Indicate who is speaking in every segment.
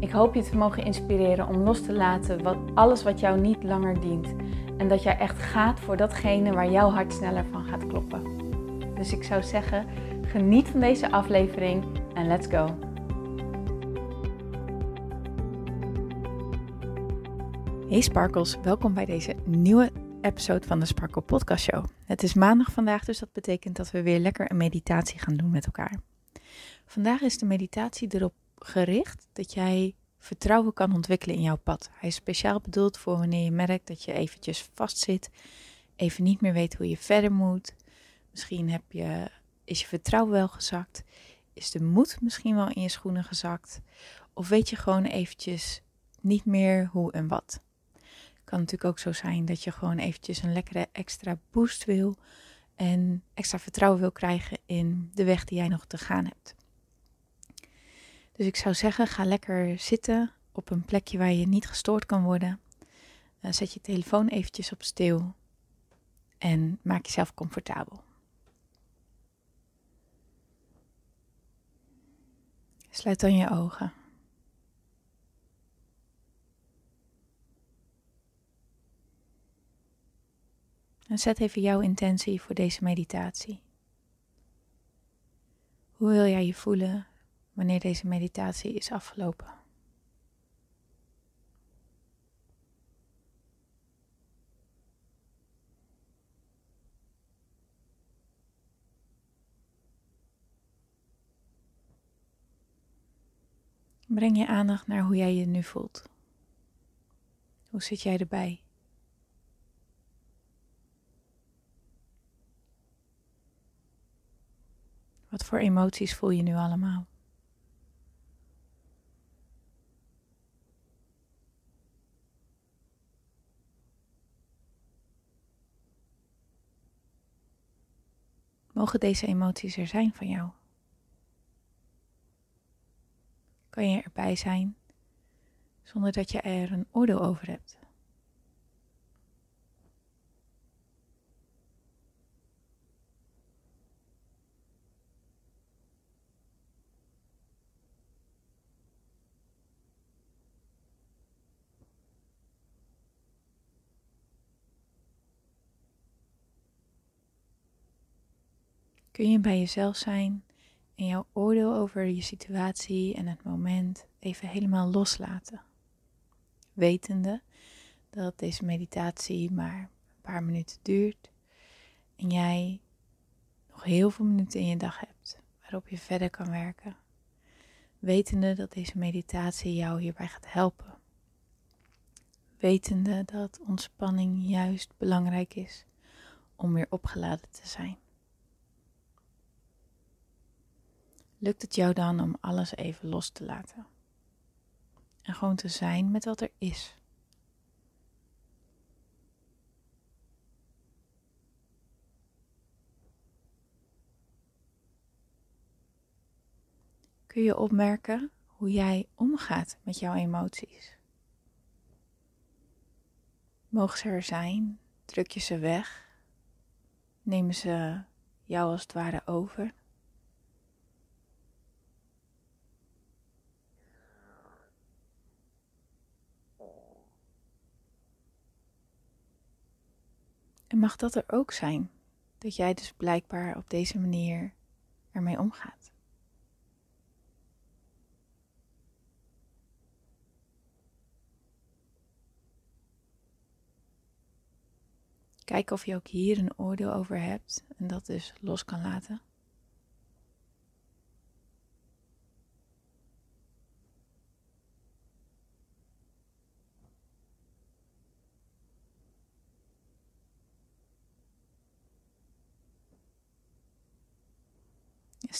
Speaker 1: Ik hoop je te mogen inspireren om los te laten wat, alles wat jou niet langer dient. En dat jij echt gaat voor datgene waar jouw hart sneller van gaat kloppen. Dus ik zou zeggen, geniet van deze aflevering en let's go. Hey Sparkles, welkom bij deze nieuwe episode van de Sparkle Podcast Show. Het is maandag vandaag, dus dat betekent dat we weer lekker een meditatie gaan doen met elkaar. Vandaag is de meditatie erop gericht dat jij vertrouwen kan ontwikkelen in jouw pad. Hij is speciaal bedoeld voor wanneer je merkt dat je eventjes vastzit, even niet meer weet hoe je verder moet. Misschien heb je, is je vertrouwen wel gezakt, is de moed misschien wel in je schoenen gezakt, of weet je gewoon eventjes niet meer hoe en wat. Kan natuurlijk ook zo zijn dat je gewoon eventjes een lekkere extra boost wil en extra vertrouwen wil krijgen in de weg die jij nog te gaan hebt. Dus ik zou zeggen, ga lekker zitten op een plekje waar je niet gestoord kan worden. Uh, zet je telefoon eventjes op stil en maak jezelf comfortabel. Sluit dan je ogen. En zet even jouw intentie voor deze meditatie. Hoe wil jij je voelen wanneer deze meditatie is afgelopen. Breng je aandacht naar hoe jij je nu voelt. Hoe zit jij erbij? Wat voor emoties voel je nu allemaal? Mogen deze emoties er zijn van jou? Kan je erbij zijn zonder dat je er een oordeel over hebt? Kun je bij jezelf zijn en jouw oordeel over je situatie en het moment even helemaal loslaten. Wetende dat deze meditatie maar een paar minuten duurt en jij nog heel veel minuten in je dag hebt waarop je verder kan werken. Wetende dat deze meditatie jou hierbij gaat helpen. Wetende dat ontspanning juist belangrijk is om weer opgeladen te zijn. Lukt het jou dan om alles even los te laten. En gewoon te zijn met wat er is. Kun je opmerken hoe jij omgaat met jouw emoties? Mogen ze er zijn? Druk je ze weg? Nemen ze jou als het ware over? En mag dat er ook zijn, dat jij dus blijkbaar op deze manier ermee omgaat. Kijk of je ook hier een oordeel over hebt en dat dus los kan laten.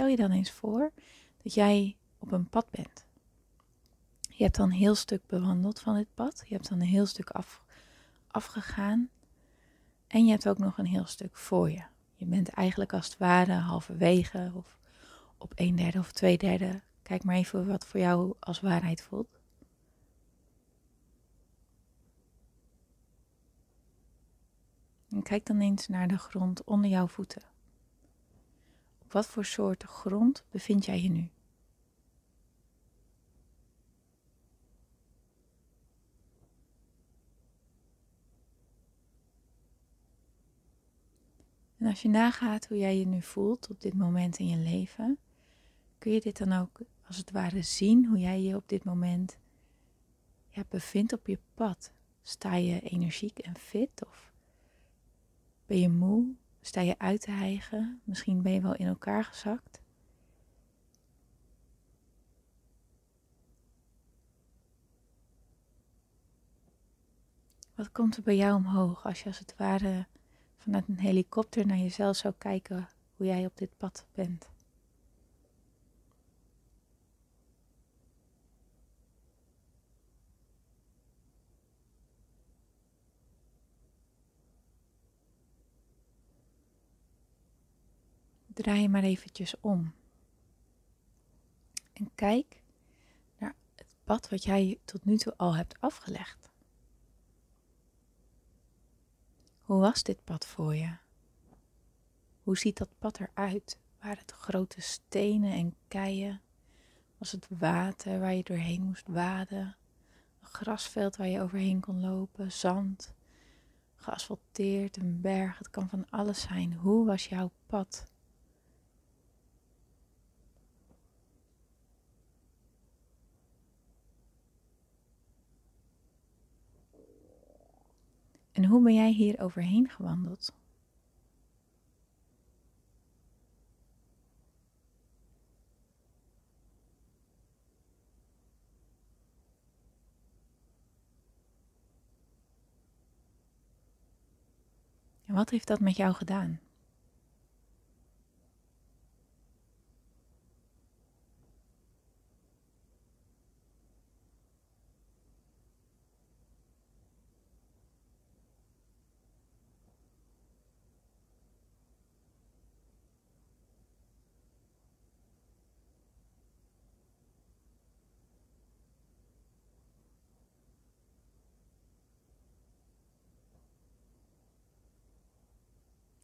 Speaker 1: Stel je dan eens voor dat jij op een pad bent. Je hebt dan een heel stuk bewandeld van dit pad. Je hebt dan een heel stuk af, afgegaan. En je hebt ook nog een heel stuk voor je. Je bent eigenlijk als het ware halverwege of op een derde of twee derde. Kijk maar even wat voor jou als waarheid voelt. En kijk dan eens naar de grond onder jouw voeten. Wat voor soort grond bevind jij je nu? En als je nagaat hoe jij je nu voelt op dit moment in je leven, kun je dit dan ook als het ware zien hoe jij je op dit moment bevindt op je pad. Sta je energiek en fit of ben je moe? Sta je uit te hijgen? Misschien ben je wel in elkaar gezakt. Wat komt er bij jou omhoog als je als het ware vanuit een helikopter naar jezelf zou kijken hoe jij op dit pad bent? Draai je maar eventjes om. En kijk naar het pad wat jij tot nu toe al hebt afgelegd. Hoe was dit pad voor je? Hoe ziet dat pad eruit? Waren het grote stenen en keien? Was het water waar je doorheen moest waden? Een grasveld waar je overheen kon lopen? Zand? Geasfalteerd, een berg? Het kan van alles zijn. Hoe was jouw pad? En hoe ben jij hier overheen gewandeld? En wat heeft dat met jou gedaan?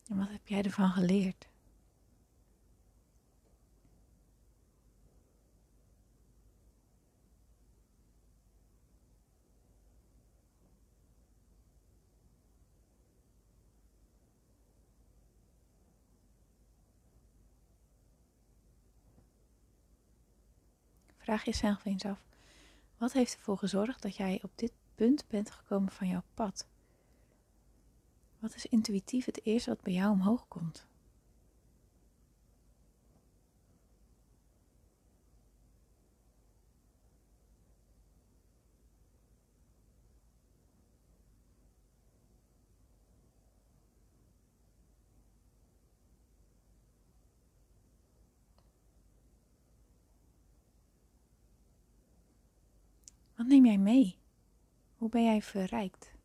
Speaker 1: En wat heb jij ervan geleerd? Vraag jezelf eens af: wat heeft ervoor gezorgd dat jij op dit punt bent gekomen van jouw pad? Wat is intuïtief het eerste wat bij jou omhoog komt? Wat neem jij mee? Hoe ben jij verrijkt?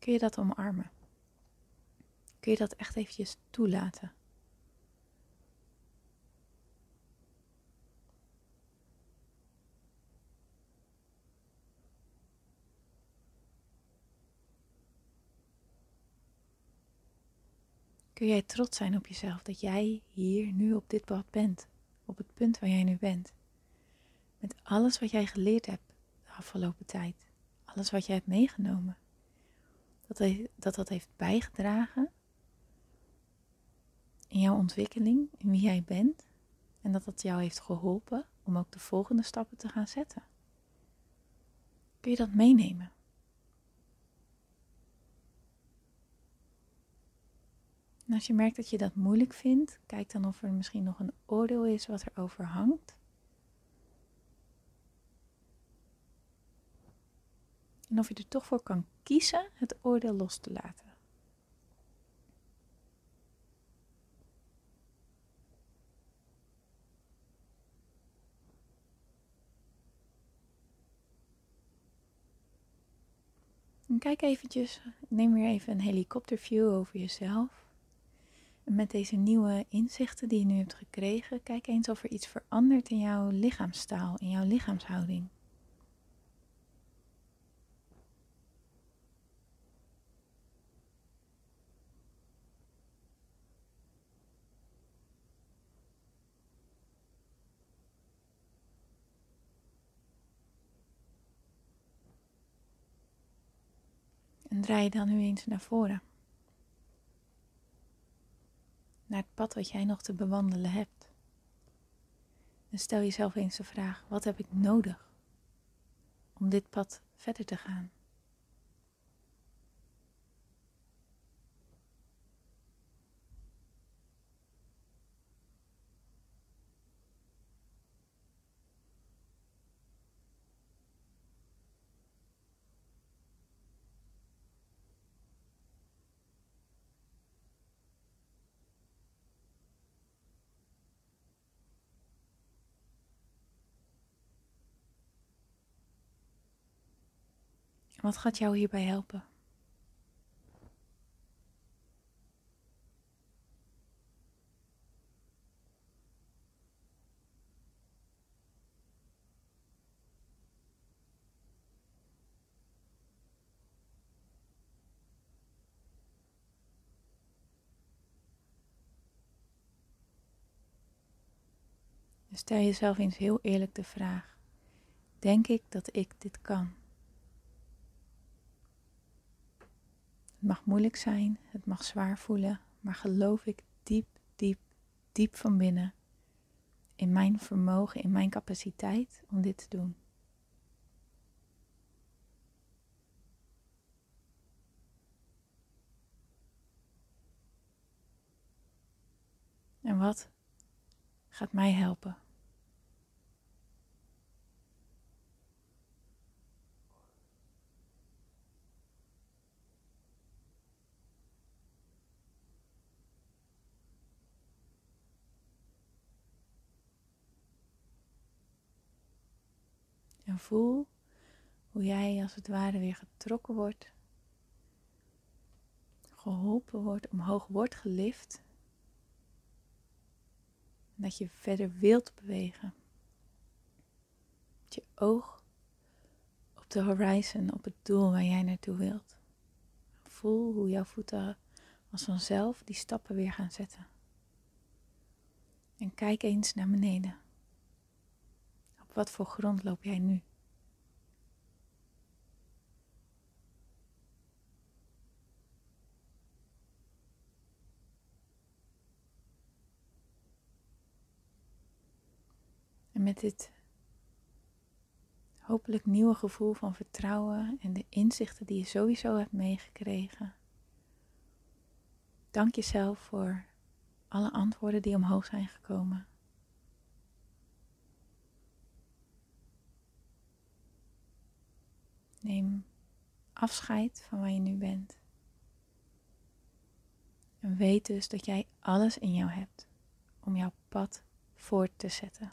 Speaker 1: Kun je dat omarmen? Kun je dat echt eventjes toelaten? Kun jij trots zijn op jezelf dat jij hier nu op dit pad bent, op het punt waar jij nu bent? Met alles wat jij geleerd hebt de afgelopen tijd, alles wat jij hebt meegenomen dat, dat dat heeft bijgedragen in jouw ontwikkeling, in wie jij bent. En dat dat jou heeft geholpen om ook de volgende stappen te gaan zetten. Kun je dat meenemen? En als je merkt dat je dat moeilijk vindt, kijk dan of er misschien nog een oordeel is wat er over hangt. en of je er toch voor kan kiezen het oordeel los te laten. En kijk eventjes, neem weer even een helikopterview over jezelf. En met deze nieuwe inzichten die je nu hebt gekregen, kijk eens of er iets verandert in jouw lichaamstaal, in jouw lichaamshouding. Draai je dan nu eens naar voren. Naar het pad wat jij nog te bewandelen hebt. En stel jezelf eens de vraag: wat heb ik nodig om dit pad verder te gaan? Wat gaat jou hierbij helpen? Stel jezelf eens heel eerlijk de vraag: Denk ik dat ik dit kan? Het mag moeilijk zijn, het mag zwaar voelen, maar geloof ik diep, diep, diep van binnen in mijn vermogen, in mijn capaciteit om dit te doen. En wat gaat mij helpen? En voel hoe jij als het ware weer getrokken wordt, geholpen wordt, omhoog wordt gelift. En dat je verder wilt bewegen. Dat je oog op de horizon, op het doel waar jij naartoe wilt. Voel hoe jouw voeten als vanzelf die stappen weer gaan zetten. En kijk eens naar beneden wat voor grond loop jij nu? En met dit hopelijk nieuwe gevoel van vertrouwen en de inzichten die je sowieso hebt meegekregen, dank jezelf voor alle antwoorden die omhoog zijn gekomen. Neem afscheid van waar je nu bent. En weet dus dat jij alles in jou hebt om jouw pad voort te zetten.